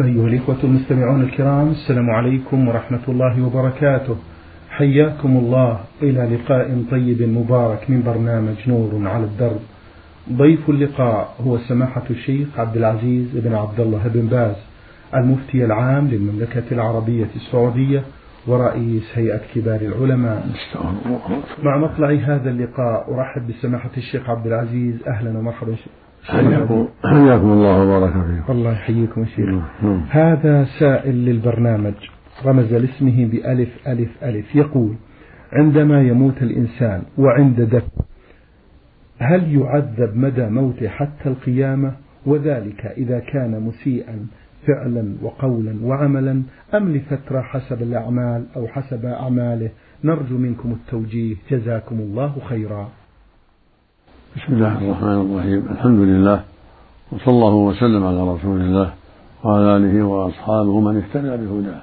أيها الإخوة المستمعون الكرام السلام عليكم ورحمة الله وبركاته. حياكم الله. إلى لقاء طيب مبارك من برنامج نور على الدرب. ضيف اللقاء هو سماحة الشيخ عبد العزيز بن عبد الله بن باز المفتي العام للمملكة العربية السعودية ورئيس هيئة كبار العلماء. مع مطلع هذا اللقاء أرحب بسماحة الشيخ عبد العزيز. أهلا ومرحبا. حياكم الله وبارك فيكم؟ الله يحييكم شيخ نعم، نعم. هذا سائل للبرنامج. رمز لاسمه بألف ألف ألف. يقول عندما يموت الإنسان وعند دفن هل يعذب مدى موته حتى القيامة؟ وذلك إذا كان مسيئا فعلا وقولا وعملا أم لفترة حسب الأعمال أو حسب أعماله؟ نرجو منكم التوجيه. جزاكم الله خيرا. بسم الله الرحمن الرحيم. الحمد لله وصلى الله وسلم على رسول الله وعلى آله وأصحابه من اهتدى بهداه.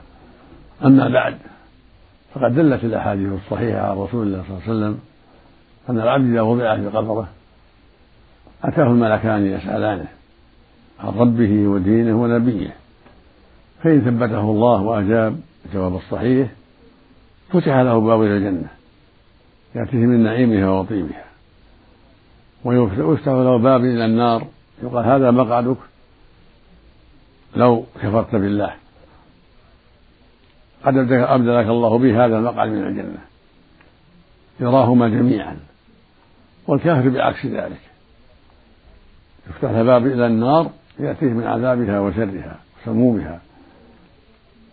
أما بعد فقد دلت الأحاديث الصحيحة عن رسول الله صلى الله عليه وسلم أن العبد إذا وضع في قبره أتاه الملكان يسألانه عن ربه ودينه ونبيه. فإن ثبته الله وأجاب الجواب الصحيح فتح له باب إلى الجنة يأتيه من نعيمها وطيبها ويفتح له باب إلى النار يقال هذا مقعدك لو كفرت بالله. قد أبدلك الله به هذا المقعد من الجنة. يراهما جميعا. والكافر بعكس ذلك. يفتح باب إلى النار يأتيه من عذابها وشرها وسمومها.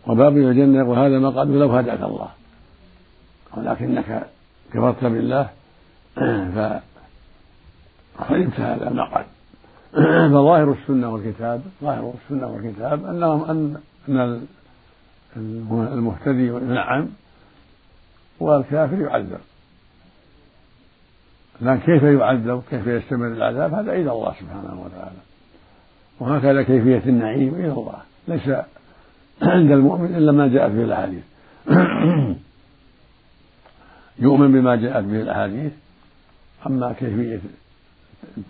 وباب إلى الجنة يقول هذا مقعدك لو هدأك الله. ولكنك كفرت بالله ف هذا المقعد فظاهر السنة والكتاب ظاهر السنة والكتاب أنهم أن أن المهتدي ينعم والكافر يعذب لكن كيف يعذب كيف يستمر العذاب؟ هذا إلى الله سبحانه وتعالى. وهكذا كيفية النعيم إلى الله. ليس عند المؤمن إلا ما جاءت به الأحاديث. يؤمن بما جاءت به الأحاديث. أما كيفية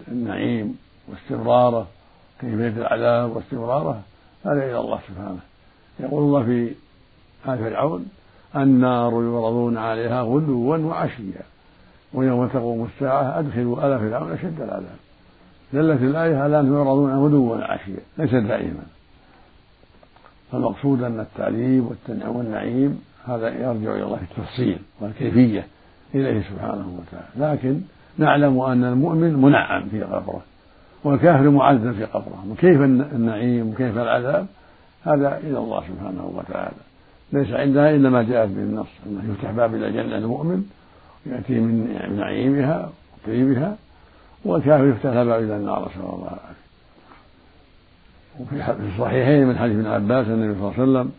النعيم واستمراره كيفية العذاب واستمراره هذا إلى الله سبحانه. يقول الله في آل فرعون النار يعرضون عليها غدوا وعشيا ويوم تقوم الساعة أدخلوا آل فرعون أشد العذاب. دلت الآية على أنهم يعرضون غدوا وعشيا ليس دائما. فالمقصود أن التعذيب والنعيم هذا يرجع إلى الله التفصيل والكيفية إليه سبحانه وتعالى. لكن نعلم أن المؤمن منعم في قبره والكافر معذب في قبره. وكيف النعيم؟ وكيف العذاب؟ هذا إلى الله سبحانه وتعالى. ليس عندها إلا ما جاءت به النص أنه يفتح باب إلى الجنة المؤمن يأتي من نعيمها وطيبها والكافر يفتح باب إلى النار نسأل الله العافية. وفي الصحيحين من حديث ابن عباس النبي صلى الله عليه وسلم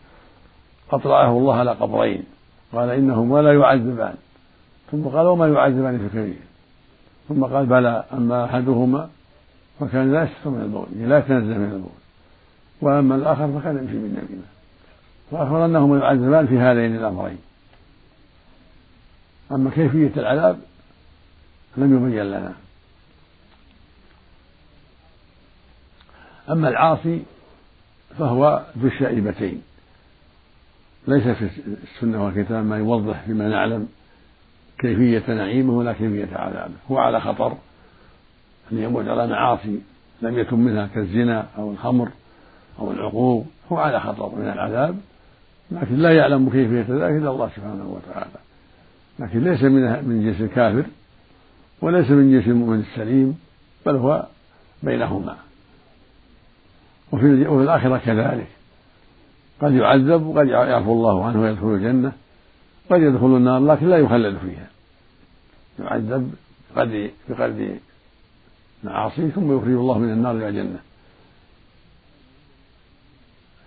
أطلعه الله على قبرين قال إنهما لا يعذبان ثم قال وما يعذبان في الكبير ثم قال بلى أما أحدهما فكان لا يستر من البول يعني لا يتنزه من البول. وأما الآخر فكان يمشي بالنميمة. فأخبر أنهما يعذبان في هذين الأمرين. أما كيفية العذاب لم يبين لنا. أما العاصي فهو ذو الشائبتين. ليس في السنة والكتاب ما يوضح فيما نعلم. كيفية نعيمه ولا كيفية عذابه. هو على خطر أن يموت على معاصي لم يكن منها كالزنا أو الخمر أو العقوق. هو على خطر من العذاب لكن لا يعلم كيفية ذلك إلا الله سبحانه وتعالى. لكن ليس من من جنس الكافر وليس من جنس المؤمن السليم بل هو بينهما. وفي الآخرة كذلك. قد يعذب وقد يعفو الله عنه ويدخل الجنة قد يدخل النار لكن لا يخلد فيها. يعذب بقدر بقدر معاصيه ثم يخرج الله من النار إلى الجنة.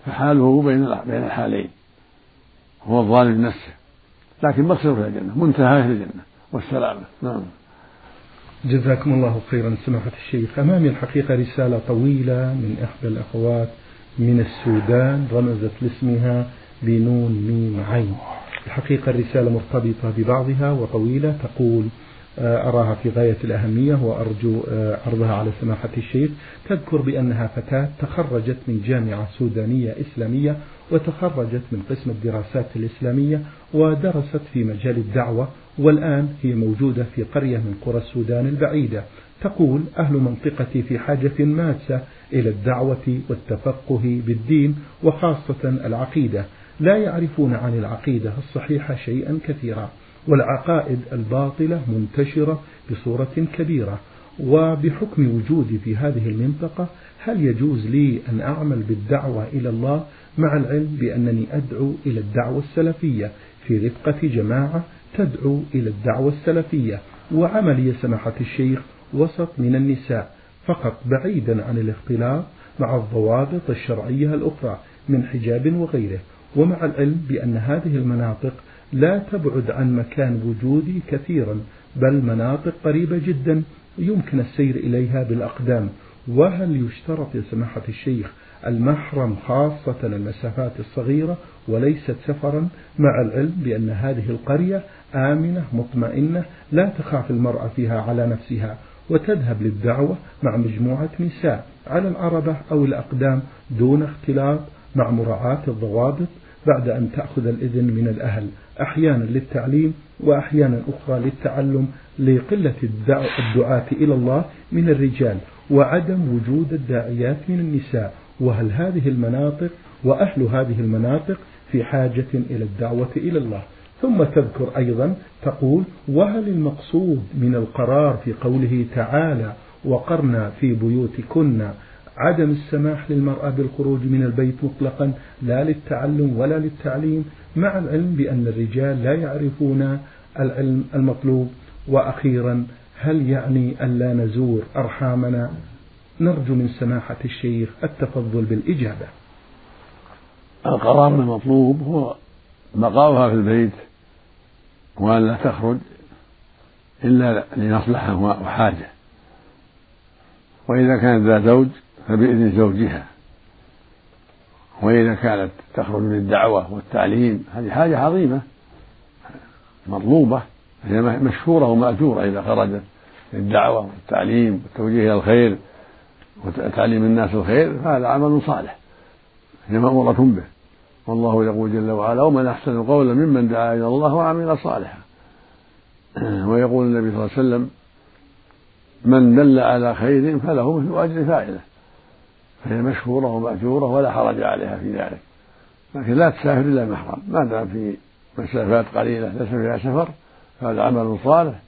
فحاله بين بين الحالين. هو الظالم لنفسه. لكن مصيره إلى الجنة. منتهاه إلى الجنة. والسلامة. نعم. جزاكم الله خيرا. سماحة الشيخ. أمامي الحقيقة رسالة طويلة من إحدى الأخوات من السودان رمزت لاسمها بنون ميم عين. الحقيقة الرسالة مرتبطة ببعضها وطويلة تقول آه، أراها في غاية الأهمية وأرجو آه، عرضها على سماحة الشيخ. تذكر بأنها فتاة تخرجت من جامعة سودانية إسلامية وتخرجت من قسم الدراسات الإسلامية ودرست في مجال الدعوة والآن هي موجودة في قرية من قرى السودان البعيدة. تقول أهل منطقتي في حاجة ماسة إلى الدعوة والتفقه بالدين وخاصة العقيدة. لا يعرفون عن العقيدة الصحيحة شيئا كثيرا والعقائد الباطلة منتشرة بصورة كبيرة. وبحكم وجودي في هذه المنطقة هل يجوز لي أن أعمل بالدعوة إلى الله مع العلم بأنني أدعو إلى الدعوة السلفية؟ في رفقة جماعة تدعو إلى الدعوة السلفية وعملي سماحة الشيخ وسط من النساء. فقط بعيدا عن الاختلاط مع الضوابط الشرعية الأخرى من حجاب وغيره. ومع العلم بأن هذه المناطق لا تبعد عن مكان وجودي كثيرا بل مناطق قريبة جدا يمكن السير إليها بالأقدام. وهل يشترط يا سماحة الشيخ المحرم خاصة المسافات الصغيرة وليست سفرا؟ مع العلم بأن هذه القرية آمنة مطمئنة لا تخاف المرأة فيها على نفسها وتذهب للدعوة مع مجموعة نساء على العربة أو الأقدام دون اختلاط مع مراعاة الضوابط بعد أن تأخذ الإذن من الأهل أحيانا للتعليم وأحيانا أخرى للتعلم لقلة الدعاة إلى الله من الرجال وعدم وجود الداعيات من النساء. وهل هذه المناطق وأهل هذه المناطق في حاجة إلى الدعوة إلى الله؟ ثم تذكر أيضا تقول وهل المقصود من القرار في قوله تعالى وقرنا في بيوتكن عدم السماح للمرأة بالخروج من البيت مطلقا لا للتعلم ولا للتعليم مع العلم بأن الرجال لا يعرفون العلم المطلوب. وأخيرا هل يعني ألا نزور أرحامنا؟ نرجو من سماحة الشيخ التفضل بالإجابة. القرار المطلوب هو بقاؤها في البيت وأن لا تخرج إلا لمصلحة وحاجة. وإذا كانت ذا زوج فبإذن زوجها. وإذا كانت تخرج للدعوة والتعليم هذه حاجة عظيمة مطلوبة هي مشهورة ومأجورة إذا خرجت للدعوة والتعليم والتوجيه إلى الخير وتعليم الناس الخير فهذا عمل صالح هي مأمورة به. والله يقول جل وعلا ومن أحسن قولا ممن دعا إلى الله وعمل صالحا. ويقول النبي صلى الله عليه وسلم من دل على خير فله مثل أجر فاعله. فهي مشهورة ومأجورة ولا حرج عليها في ذلك. لكن لا تسافر إلا محرم. ما دام في مسافات قليلة ليس فيها سفر فهذا عمل صالح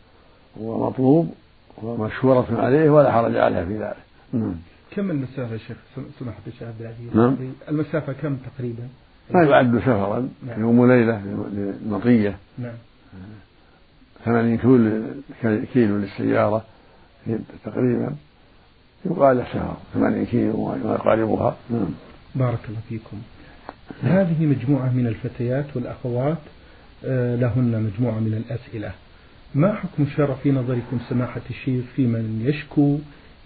ومطلوب ومشهورة عليه ولا حرج عليها في ذلك. نعم. كم المسافة شيخ؟ سمحت الشيخ عبد العزيز. نعم. المسافة كم تقريبا؟ ما يعد سفرا نعم. يوم وليلة للمطية نعم. 80 كيلو للسيارة تقريبا. يقال له سفر 80 كيلو وما يقاربها نعم. بارك الله فيكم. هذه مجموعة من الفتيات والأخوات آه، لهن مجموعة من الأسئلة. ما حكم الشرع في نظركم سماحة الشيخ في من يشكو؟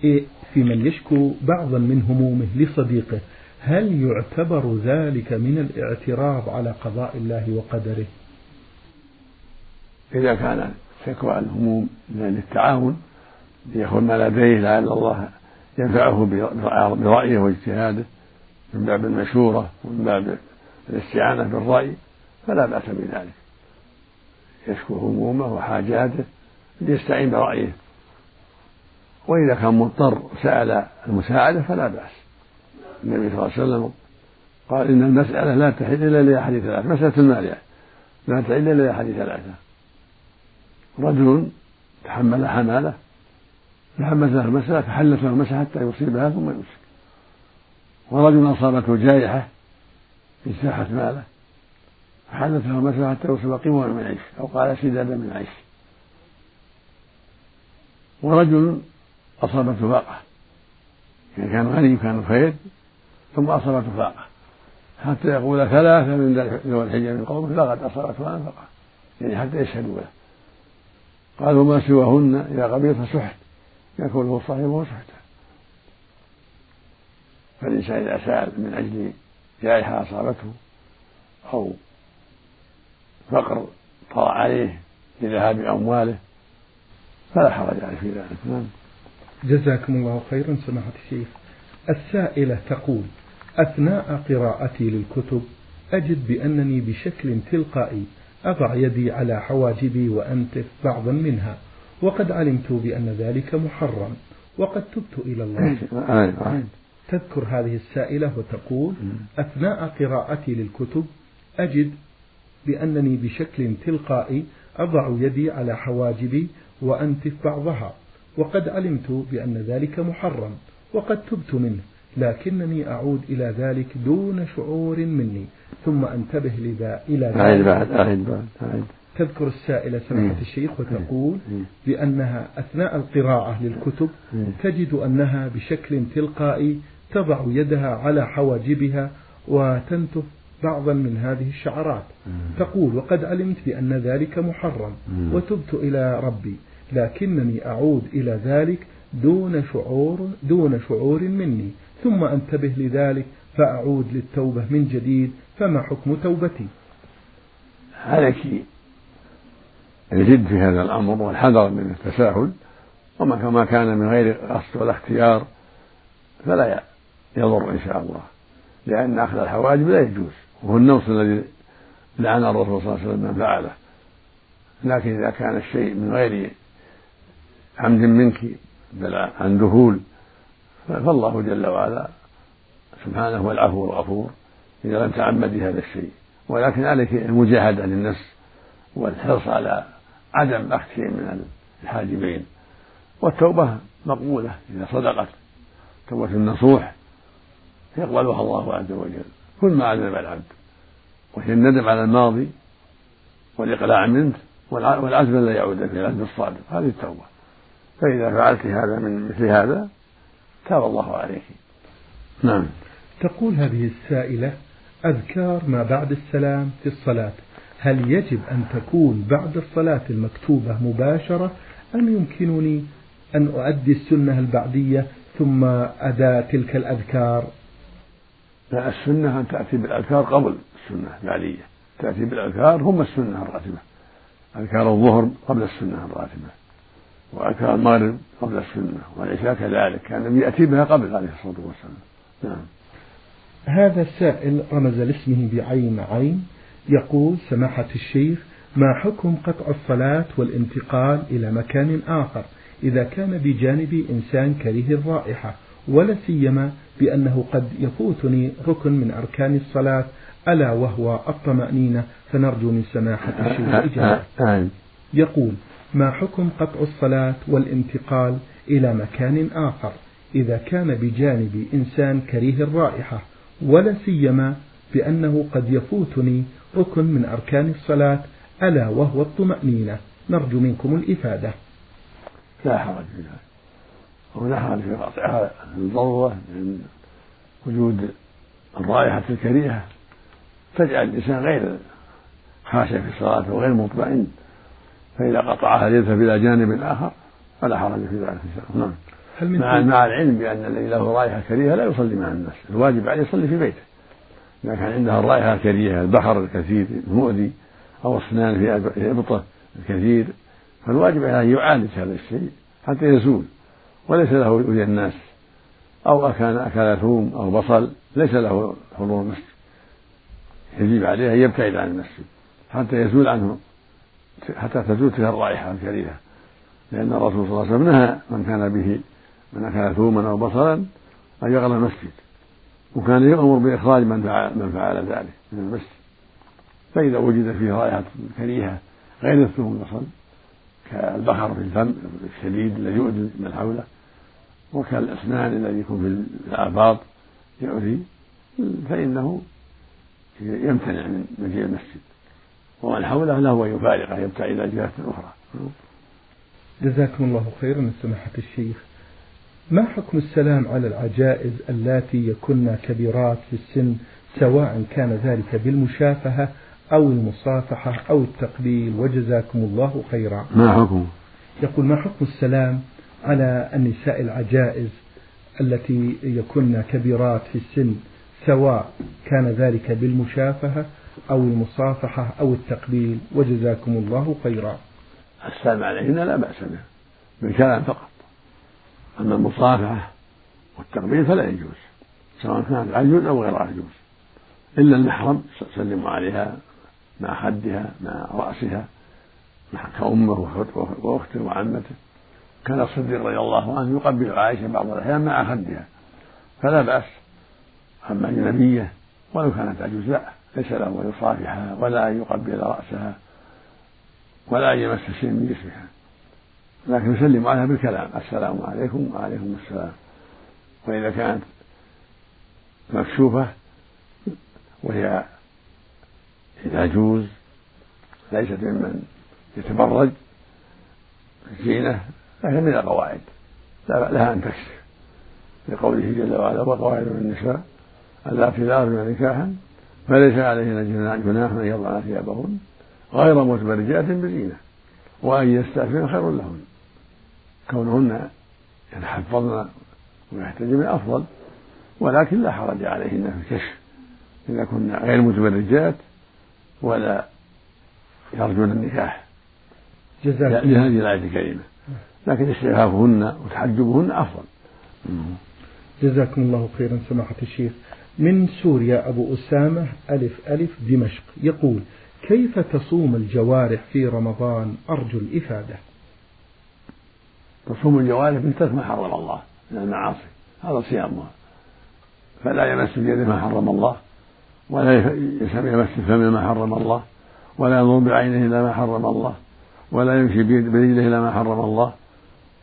إيه، في من يشكو بعضا من همومه لصديقه. هل يعتبر ذلك من الاعتراض على قضاء الله وقدره؟ إذا كان شكوى الهموم للتعاون ليأخذ ما لديه لعل الله ينفعه برأيه واجتهاده من باب المشورة ومن باب الاستعانة بالرأي فلا بأس بذلك. يشكو همومه وحاجاته ليستعين برأيه. وإذا كان مضطر سأل المساعدة فلا بأس. النبي صلى الله عليه وسلم قال إن المسألة لا تحل إلا لأحد ثلاثة. مسألة المال يعني. لا تحل إلا لأحد ثلاثة. رجل تحمل حمالة تحمل له المسألة فحلت له المسألة حتى يصيبها ثم يمسك. ورجل أصابته جائحة اجتاحت ماله فحلت له المسألة حتى يصيب قوما من عيش أو قال سدادا من عيش. ورجل أصابته فاقة يعني كان غني كان خير ثم أصابته فاقة. حتى يقول ثلاثة من ذوي الحجة من قومه لقد أصابت فلان فقط يعني حتى يشهدوا له. قالوا ما سواهن إذا قبيل فسحت يكون صاحبه سحتا فالإنسان إذا سأل من أجل جائحة أصابته أو فقر طرأ عليه لذهاب أمواله فلا حرج عليه في ذلك. نعم. جزاكم الله خيرا سماحة الشيخ. السائلة تقول أثناء قراءتي للكتب أجد بأنني بشكل تلقائي أضع يدي على حواجبي وأنتف بعضا منها. وقد علمت بأن ذلك محرم وقد تبت إلى الله. تذكر هذه السائلة وتقول أثناء قراءتي للكتب أجد بأنني بشكل تلقائي أضع يدي على حواجبي وأنتف بعضها. وقد علمت بأن ذلك محرم وقد تبت منه لكنني أعود إلى ذلك دون شعور مني ثم أنتبه لذا إلى ذلك. أعيد بعد أعيد بعد أعيد. تذكر السائلة سماحة الشيخ وتقول بأنها أثناء القراءة للكتب تجد أنها بشكل تلقائي تضع يدها على حواجبها وتنتف بعضا من هذه الشعرات. تقول وقد علمت بأن ذلك محرم وتبت إلى ربي لكنني أعود إلى ذلك دون شعور دون شعور مني. ثم أنتبه لذلك فأعود للتوبة من جديد فما حكم توبتي؟ عليك الجد في هذا الأمر والحذر من التساهل وما كما كان من غير قصد ولا اختيار فلا يضر إن شاء الله لأن أخذ الحواجب لا يجوز وهو النوص الذي لعن الرسول صلى الله عليه وسلم من فعله. لكن إذا كان الشيء من غير عمد منك بل عن ذهول فالله جل وعلا سبحانه هو العفو الغفور إذا لم تعمدي هذا الشيء. ولكن عليك المجاهدة للنفس والحرص على عدم أخذ شيء من الحاجبين والتوبة مقبولة إذا صدقت. توبة النصوح يقبلها الله عز وجل. كل ما عذب العبد. وهي الندم على الماضي والإقلاع منه والعزم لا يعود في العزم الصادق. هذه التوبة. فإذا فعلت هذا من مثل هذا تاب الله عليك نعم. تقول هذه السائلة أذكار ما بعد السلام في الصلاة. هل يجب أن تكون بعد الصلاة المكتوبة مباشرة أم يمكنني أن أؤدي السنة البعدية ثم أداء تلك الأذكار؟ لا السنة أن تأتي بالأذكار قبل السنة البعدية. تأتي بالأذكار هم السنة الراتبة. أذكار الظهر قبل السنة الراتبة وأذكار المغرب قبل السنة والعشاء كذلك كان يأتي بها قبل عليه الصلاة والسلام. نعم. هذا السائل رمز لاسمه بعين عين. يقول سماحة الشيخ ما حكم قطع الصلاة والانتقال إلى مكان آخر إذا كان بجانبي إنسان كريه الرائحة ولا سيما بأنه قد يفوتني ركن من أركان الصلاة ألا وهو الطمأنينة فنرجو من سماحة الشيخ إجابة. يقول ما حكم قطع الصلاة والانتقال إلى مكان آخر إذا كان بجانبي إنسان كريه الرائحة ولا سيما بأنه قد يفوتني ركن من أركان الصلاة. ألا وهو الطمأنينة. نرجو منكم الإفادة. لا حرج في ذلك. ولا حرج في قطعها الضرورة من وجود الرائحة الكريهة. تجعل الإنسان غير خاشع في الصلاة وغير مطمئن. فإذا قطعها ليذهب إلى جانب آخر فلا حرج في ذلك إن شاء الله. نعم مع مع العلم بأن الذي له رائحة كريهة لا يصلي مع الناس. الواجب عليه يصلي في بيته. إذا كان عندها الرائحة الكريهة البخر الكثير المؤذي أو الأسنان في إبطة الكثير فالواجب عليه أن يعالج هذا الشيء حتى يزول. وليس له يؤذي الناس. أو أكل أكل ثوم أو بصل ليس له حضور المسجد. يجب عليه أن يبتعد عن المسجد حتى يزول عنه حتى تزول تلك الرائحة الكريهة. لأن الرسول صلى الله عليه وسلم نهى من كان به من أكل ثوما أو بصلا أن يغل المسجد. وكان يأمر بإخراج من فعل من فعل ذلك. من المسجد فإذا وجد فيه رائحة كريهة غير الثوم والبصل كالبخر في الفم الشديد الذي يؤذي من حوله وكالأسنان الذي يكون في الآفاض يؤذي فإنه يمتنع من مجيء المسجد. ومن حوله له أن يفارقه يبتعد إلى جهة أخرى. جزاكم الله خيرا سماحة الشيخ. ما حكم السلام على العجائز اللاتي يكن كبيرات في السن سواء كان ذلك بالمشافهة أو المصافحة أو التقبيل؟ وجزاكم الله خيرا. ما حكم؟ يقول ما حكم السلام على النساء العجائز التي يكن كبيرات في السن سواء كان ذلك بالمشافهة أو المصافحة أو التقبيل؟ وجزاكم الله خيرا. السلام عليهن لا بأس به بالكلام فقط. أما المصافحة والتقبيل فلا يجوز سواء كانت عجوز أو غير عجوز. إلا المحرم سلموا عليها مع خدها مع رأسها مع كأمه وأخته وعمته. كان الصديق رضي الله عنه يقبل عائشة بعض الأحيان مع خدها فلا بأس. أما أجنبية ولو كانت عجوز لا ليس له أن يصافحها ولا أن يقبل رأسها ولا أن يمس شيء من جسمها. لكن يسلم عليها بالكلام. السلام عليكم وعليكم السلام. وإذا كانت مكشوفة وهي عجوز ليست ممن يتبرج زينة فهي من القواعد. لها أن تكشف. لقوله جل وعلا وقواعد من النساء اللاتي لا يرجون نكاحا فليس عليهن جناح أن يضعن ثيابهن غير متبرجات بزينة وأن يستعفين خير لهن. كونهن يتحفظن ويحتجبن افضل ولكن لا حرج عليهن في الكشف اذا كن غير متبرجات ولا يرجون النكاح. لهذه الايه الكريمه لكن استعفافهن وتحجبهن أفضل. جزاكم الله خيرا سماحة الشيخ. من سوريا أبو أسامة ألف ألف دمشق. يقول كيف تصوم الجوارح في رمضان؟ أرجو الإفادة. تصوم الجوارح من ترك ما حرم الله من المعاصي هذا صيامها. فلا يمس بيده ما حرم الله ولا يمس بفمه ما حرم الله ولا ينظر بعينه إلى ما حرم الله ولا يمشي برجله إلى ما حرم الله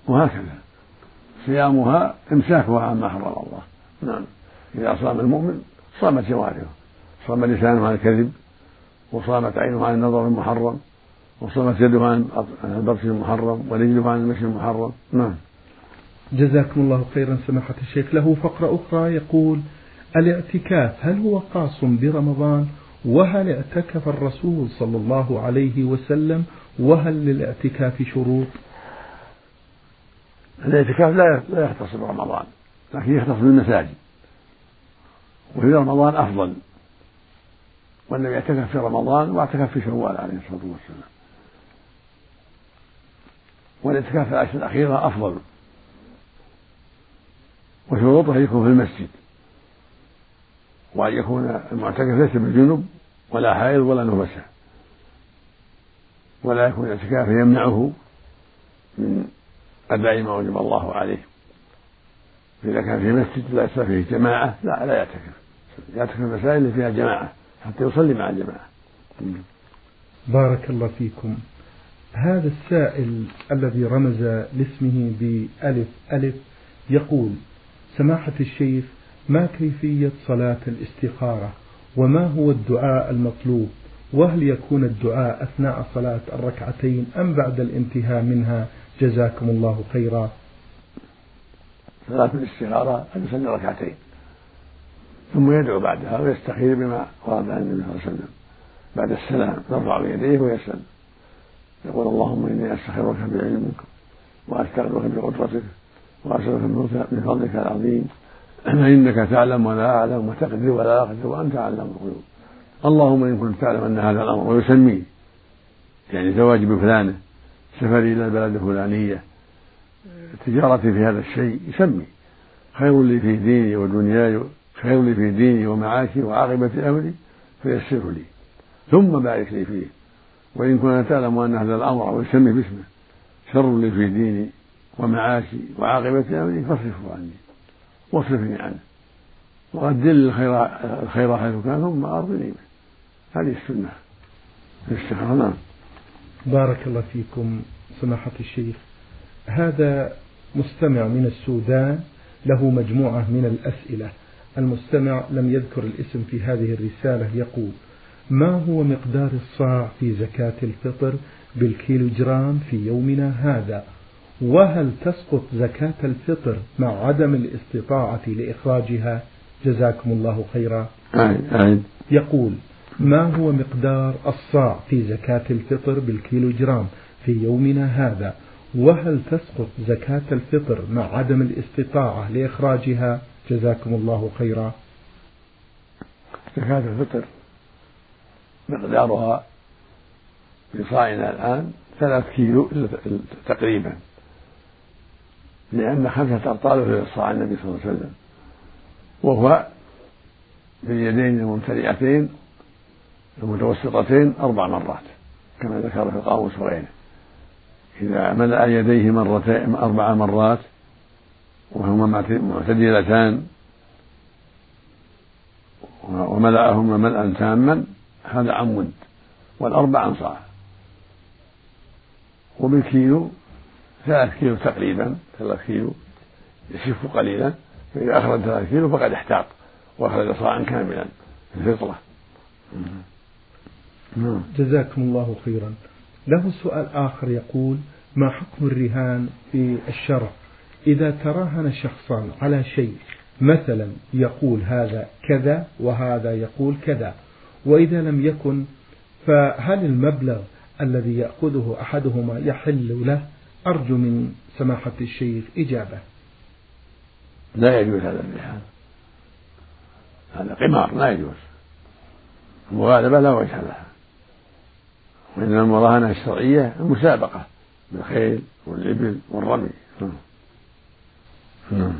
وهكذا. صيامها إمساكها عما حرم الله. نعم. إذا صام المؤمن صامت جوارحه صام لسانه عن الكذب وصامت عينه عن النظر المحرم وصامت يده عن البطش المحرم ورجله عن المشي المحرم. نعم. جزاكم الله خيرا سماحة الشيخ. له فقرة أخرى يقول الاعتكاف هل هو خاص برمضان؟ وهل اعتكف الرسول صلى الله عليه وسلم؟ وهل للاعتكاف شروط؟ الاعتكاف لا يختص برمضان لكن يختص بالمساجد. وفي رمضان أفضل. والنبي اعتكف في رمضان واعتكف في شوال عليه الصلاة والسلام. والاعتكاف في العشر الأخيرة أفضل. وشروطه يكون في المسجد. وأن يكون المعتكف ليس بالجنب ولا حائض ولا نفسة ولا يكون الاعتكاف يمنعه من أداء ما وجب الله عليه. فإذا كان في مسجد لا فيه جماعة لا لا يعتكف. يعتكف في المساجد اللي فيها جماعة حتى يصلي مع الجماعة. بارك الله فيكم. هذا السائل الذي رمز لاسمه بألف ألف يقول سماحة الشيخ ما كيفية صلاة الاستخارة؟ وما هو الدعاء المطلوب؟ وهل يكون الدعاء أثناء صلاة الركعتين أم بعد الانتهاء منها؟ جزاكم الله خيرا. صلاة الاستخارة أن يصلي ركعتين ثم يدعو بعدها ويستخير بما ورد عن النبي صلى الله عليه وسلم. بعد السلام يرفع يديه ويسأل يقول اللهم إني أستخيرك بعلمك وأستغفرك بقدرتك وأسألك من فضلك العظيم. فإنك تعلم ولا أعلم وتقدر ولا أقدر وأنت أعلم الغيوب. اللهم إن كنت تعلم أن هذا الأمر ويسميه. يعني زواجي بفلانة سفري إلى البلد الفلانية تجارتي في هذا الشيء يسمي. خير لي في ديني ودنياي خير لي في ديني ومعاشي وعاقبة أمري فيسره لي. ثم بارك لي فيه. وإن كنت تعلم أن هذا الأمر ويسمي باسمه شر لي في ديني ومعاشي وعاقبة أمري فاصرفه عني. واصرفني عنه. وقدر لي الخير الخير حيث كان ثم أرضني به. هذه السنة. في الاستخارة نعم. بارك الله فيكم سماحة الشيخ. هذا مستمع من السودان له مجموعة من الأسئلة. المستمع لم يذكر الاسم في هذه الرسالة يقول ما هو مقدار الصاع في زكاة الفطر بالكيلوجرام في يومنا هذا؟ وهل تسقط زكاة الفطر مع عدم الاستطاعة لإخراجها؟ جزاكم الله خيرا. يقول ما هو مقدار الصاع في زكاة الفطر بالكيلوجرام في يومنا هذا؟ وهل تسقط زكاة الفطر مع عدم الاستطاعة لإخراجها؟ جزاكم الله خيرا. زكاة الفطر مقدارها في صاعنا الآن ثلاث كيلو تقريبا لأن خمسة أبطال في إصبع النبي صلى الله عليه وسلم. وهو باليدين الممتلئتين المتوسطتين أربع مرات كما ذكر في القاموس وغيره. إذا ملأ يديه مرتين أربع مرات وهما معتدلتان وملأهما ملأ تاما هذا عمود والأربع عن صاع وبالكيلو ثلاث كيلو تقريبا ثلاث كيلو يشف قليلا فإذا أخرج ثلاث كيلو فقد احتاط وأخرج صاعا كاملا الفطرة نعم. جزاكم الله خيرا. له سؤال آخر يقول ما حكم الرهان في الشرع؟ إذا تراهن شخصان على شيء مثلا يقول هذا كذا وهذا يقول كذا وإذا لم يكن فهل المبلغ الذي يأخذه أحدهما يحل له؟ أرجو من سماحة الشيخ إجابة. لا يجوز هذا الرهان هذا قمار لا يجوز. المغالبة لا وجه لها. وإنما المراهنة الشرعية المسابقة بالخيل والإبل والرمي. نعم. نعم.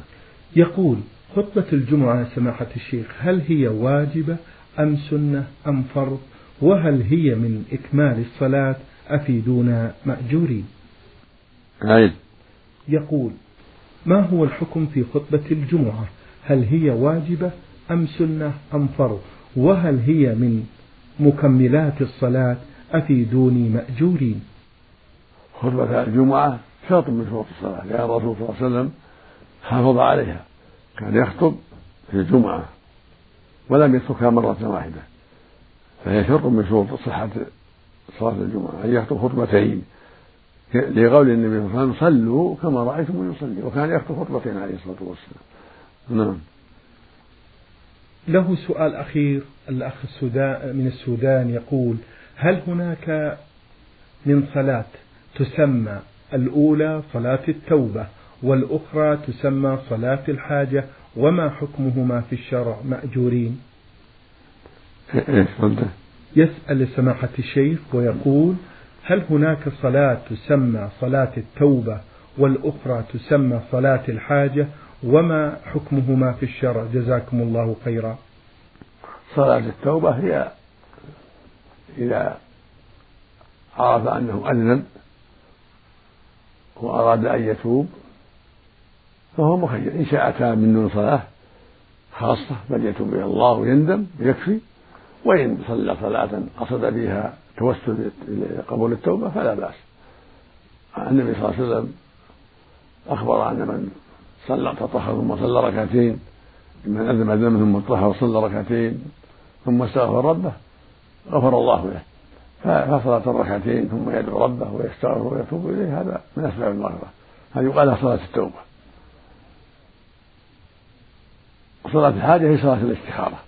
يقول خطبة الجمعة سماحة الشيخ هل هي واجبة أم سنة أم فرض؟ وهل هي من إكمال الصلاة أفيدونا مأجورين؟ عيد. يقول ما هو الحكم في خطبة الجمعة؟ هل هي واجبة أم سنة أم فرض؟ وهل هي من مكملات الصلاة أفيدوني مأجورين؟ خطبة الجمعة شرط من شروط الصلاة لأن الرسول صلى الله عليه وسلم حافظ عليها كان يخطب في الجمعة. ولم يتركها مرة واحدة. فهي شرط من شروط صحة صلاة الجمعة أن يخطب خطبتين. لقول النبي صلى الله عليه وسلم صلوا كما رأيتم يصلي. وكان يخطب خطبتين عليه الصلاة والسلام. نعم. له سؤال أخير. الأخ السودان من السودان يقول هل هناك من صلاة تسمى الأولى صلاة التوبة والأخرى تسمى صلاة الحاجة وما حكمهما في الشرع مأجورين. يسأل سماحة الشيخ ويقول هل هناك صلاة تسمى صلاة التوبة والأخرى تسمى صلاة الحاجة؟ وما حكمهما في الشرع؟ جزاكم الله خيرا. صلاة التوبة هي إذا عرف أنه أذنب وأراد أن يتوب فهو مخير. إن شاء تاب من دون صلاة خاصة بل يتوب إلى الله ويندم يكفي وإن صلى صلاة قصد بها توسل قبول التوبة فلا بأس. النبي صلى الله عليه وسلم أخبر أن من صلى تطهر ثم صلى ركعتين من أذنب ذنبا ثم تطهر وصلى ركعتين ثم استغفر ربه غفر الله له. فصلاة الركعتين ثم يدعو ربه ويستغفر ويتوب إليه هذا من أسباب المغفرة. هذه يقال صلاة التوبة. صلاة الحاجة هي صلاة الاستخارة.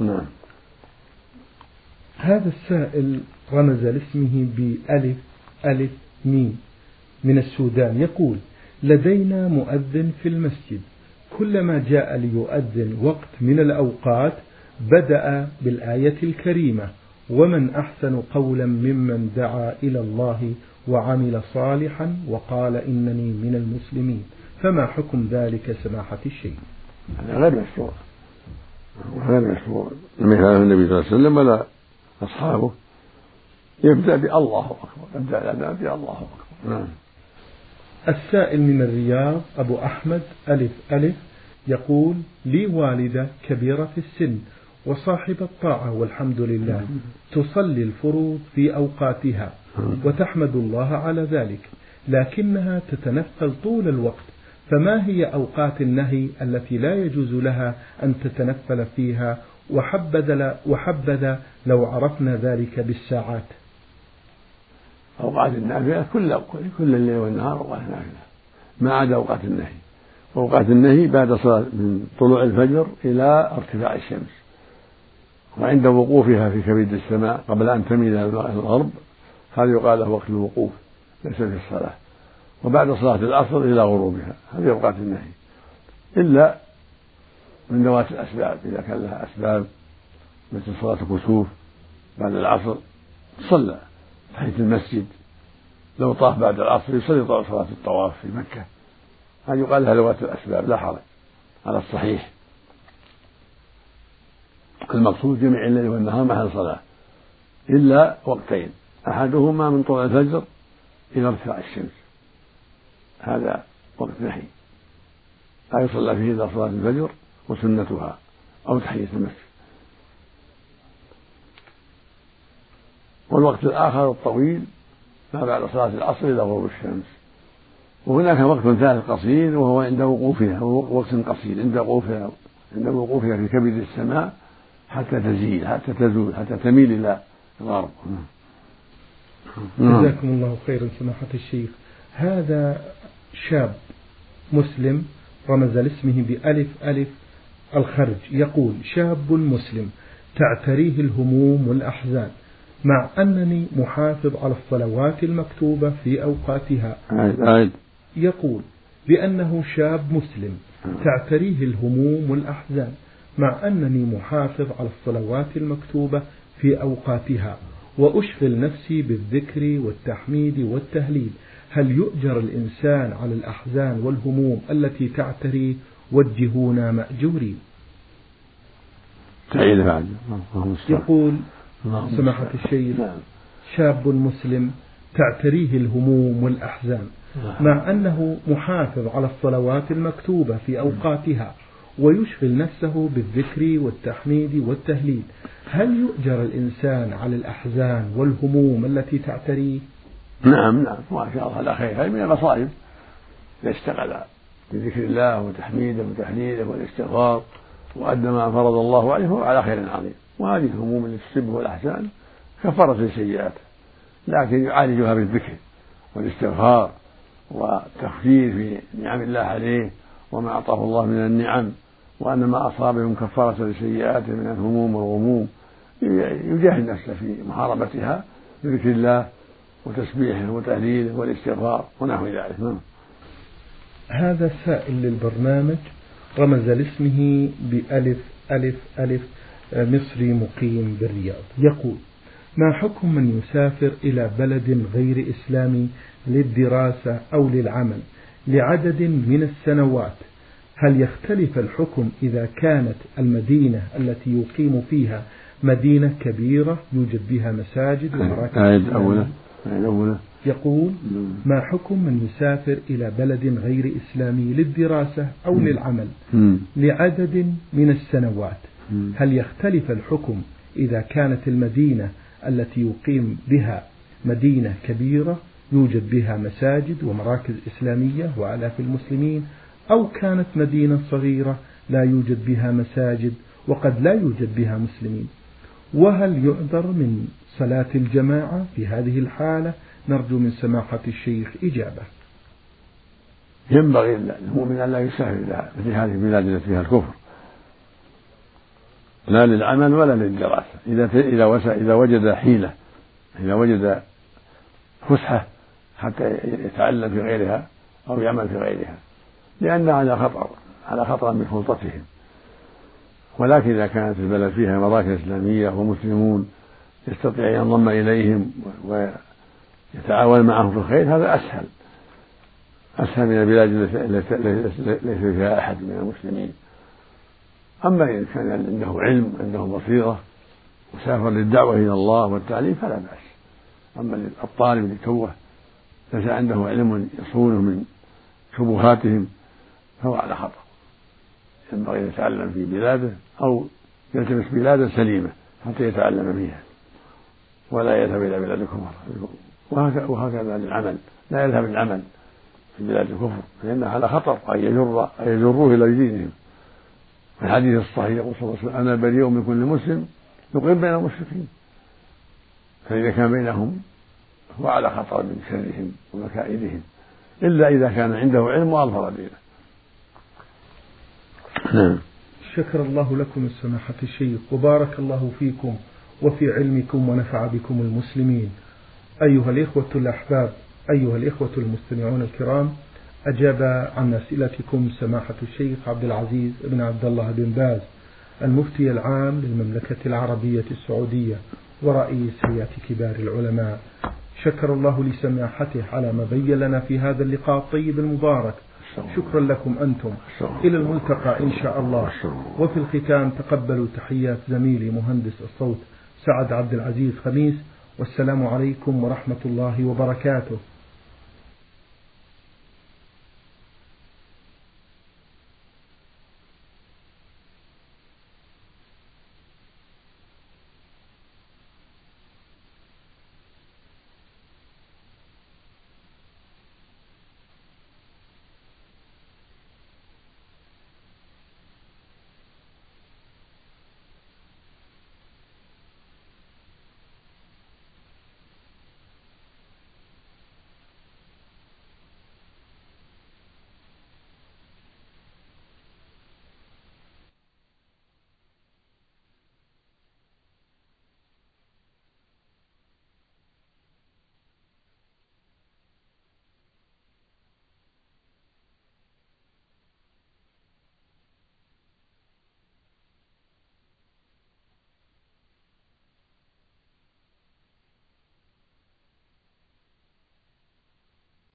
نعم. هذا السائل رمز لاسمه بألف ألف ميم من السودان. يقول لدينا مؤذن في المسجد. كلما جاء ليؤذن وقت من الأوقات بدأ بالآية الكريمة ومن أحسن قولا ممن دعا إلى الله وعمل صالحا وقال إنني من المسلمين. فما حكم ذلك سماحة الشيخ؟ هذا غير مشروع. غير مشروع. لم يفعله النبي صلى الله عليه وسلم ولا أصحابه. يبدأ بالله أكبر. يبدأ الأذان بالله أكبر. نعم. السائل من الرياض أبو أحمد ألف ألف يقول لي والدة كبيرة في السن وصاحب الطاعة والحمد لله تصلي الفروض في أوقاتها وتحمد الله على ذلك لكنها تتنفل طول الوقت فما هي أوقات النهي التي لا يجوز لها أن تتنفل فيها وحبذ, وحبذ لو عرفنا ذلك بالساعات؟ أوقات النافلة كل كل الليل والنهار أوقات نافلة ما عدا أوقات النهي. أوقات النهي بعد صلاة من طلوع الفجر إلى ارتفاع الشمس. وعند وقوفها في كبد السماء قبل أن تميل إلى الغرب هذا يقال له وقت الوقوف ليس في الصلاة. وبعد صلاة العصر إلى غروبها هذه أوقات النهي. إلا من ذوات الأسباب إذا كان لها أسباب مثل صلاة الكسوف بعد العصر صلى تحية المسجد. لو طاف بعد العصر يصلي صلاة الطواف في مكة. أن يقال لها ذوات الأسباب لا حرج على الصحيح. المقصود جميع الليل والنهار محل صلاة. إلا وقتين أحدهما من طلوع الفجر إلى ارتفاع الشمس. هذا وقت نحي لا يصلى فيه إلا صلاة الفجر وسنتها أو تحية المسجد. والوقت الآخر الطويل ما بعد صلاة العصر إلى غروب الشمس. وهناك وقت ثالث قصير وهو عند وقوفها وقت قصير عند وقوفها عند وقوفها في كبد السماء حتى تزيل حتى تزول حتى تميل إلى الغرب. نعم. جزاكم الله خيرا سماحة الشيخ. هذا شاب مسلم رمز لاسمه بألف ألف الخرج. يقول شاب مسلم تعتريه الهموم والأحزان مع أنني محافظ على الصلوات المكتوبة في أوقاتها. يقول بأنه شاب مسلم تعتريه الهموم والأحزان مع أنني محافظ على الصلوات المكتوبة في أوقاتها وأشغل نفسي بالذكر والتحميد والتهليل. هل يؤجر الإنسان على الأحزان والهموم التي تعتري وجهونا مأجورين يقول سماحة الشيخ نعم. شاب مسلم تعتريه الهموم والأحزان. نعم. مع أنه محافظ على الصلوات المكتوبة في أوقاتها ويشغل نفسه بالذكر والتحميد والتهليل هل يؤجر الإنسان على الأحزان والهموم التي تعتريه نعم نعم ما شاء الله على خير. هذه من المصائب. إذا اشتغل بذكر الله وتحميده وتهليله والاستغفار وأدى ما فرض الله عليه فهو على خير عظيم. وهذه الهموم التي تصيبه والأحزان كفارة للسيئات. لكن يعالجها بالذكر والاستغفار والتخفيف في نعم الله عليه وما أعطاه الله من النعم وأن ما أصابهم كفارة لسيئاته من الهموم والغموم. يجاهد نفسه في محاربتها بذكر الله وتسبيحه وتهليله والاستغفار ونحو ذلك. نعم. هذا سائل للبرنامج. رمز لاسمه بألف ألف ألف مصري مقيم بالرياض. يقول ما حكم من يسافر إلى بلد غير إسلامي للدراسة أو للعمل لعدد من السنوات؟ هل يختلف الحكم إذا كانت المدينة التي يقيم فيها مدينة كبيرة يوجد بها مساجد ومراكز أولا. أولا يقول ما حكم من يسافر إلى بلد غير إسلامي للدراسة أو للعمل لعدد من السنوات؟ هل يختلف الحكم إذا كانت المدينة التي يقيم بها مدينة كبيرة يوجد بها مساجد ومراكز إسلامية وآلاف المسلمين أو كانت مدينة صغيرة لا يوجد بها مساجد وقد لا يوجد بها مسلمين؟ وهل يعذر من صلاة الجماعة في هذه الحالة نرجو من سماحة الشيخ إجابة. ينبغي للمؤمن أن لا يسافر في هذه البلاد التي فيها الكفر. لا للعمل ولا للدراسة. إذا إذا إذا وجد حيلة إذا وجد فسحة حتى يتعلم في غيرها أو يعمل في غيرها. لأنها على خطر على خطر من خلطتهم. ولكن إذا كانت البلد فيها مراكز إسلامية ومسلمون يستطيع أن ينضم إليهم ويتعاون معهم في الخير هذا أسهل. أسهل من البلاد التي ليس فيها أحد من المسلمين. أما إن كان عنده علم عنده بصيرة وسافر للدعوة إلى الله والتعليم فلا بأس. أما الطالب اللي توه ليس عنده علم يصونه من شبهاتهم فهو على خطر ينبغي أن يتعلم في بلاده أو يلتمس بلادا سليمة حتى يتعلم فيها ولا يذهب إلى بلاد الكفر. وهكذا للعمل لا يذهب للعمل في بلاد الكفر فإنها على خطر أن يجر أن يجروه إلى دينهم. في الحديث الصحيح يقول صلى الله عليه وسلم أنا بريء من كل مسلم يقيم بين المشركين. فإذا كان بينهم هو على خطر من شرهم ومكائدهم إلا إذا كان عنده علم وأظهر دينه. نعم. شكر الله لكم السماحة الشيخ وبارك الله فيكم. وفي علمكم ونفع بكم المسلمين. أيها الإخوة الأحباب أيها الإخوة المستمعون الكرام أجاب عن أسئلتكم سماحة الشيخ عبد العزيز بن عبد الله بن باز المفتي العام للمملكة العربية السعودية ورئيس هيئة كبار العلماء. شكر الله لسماحته على ما بين لنا في هذا اللقاء الطيب المبارك. شكرا لكم أنتم. إلى الملتقى إن شاء الله. وفي الختام تقبلوا تحيات زميلي مهندس الصوت سعد عبد العزيز خميس والسلام عليكم ورحمة الله وبركاته.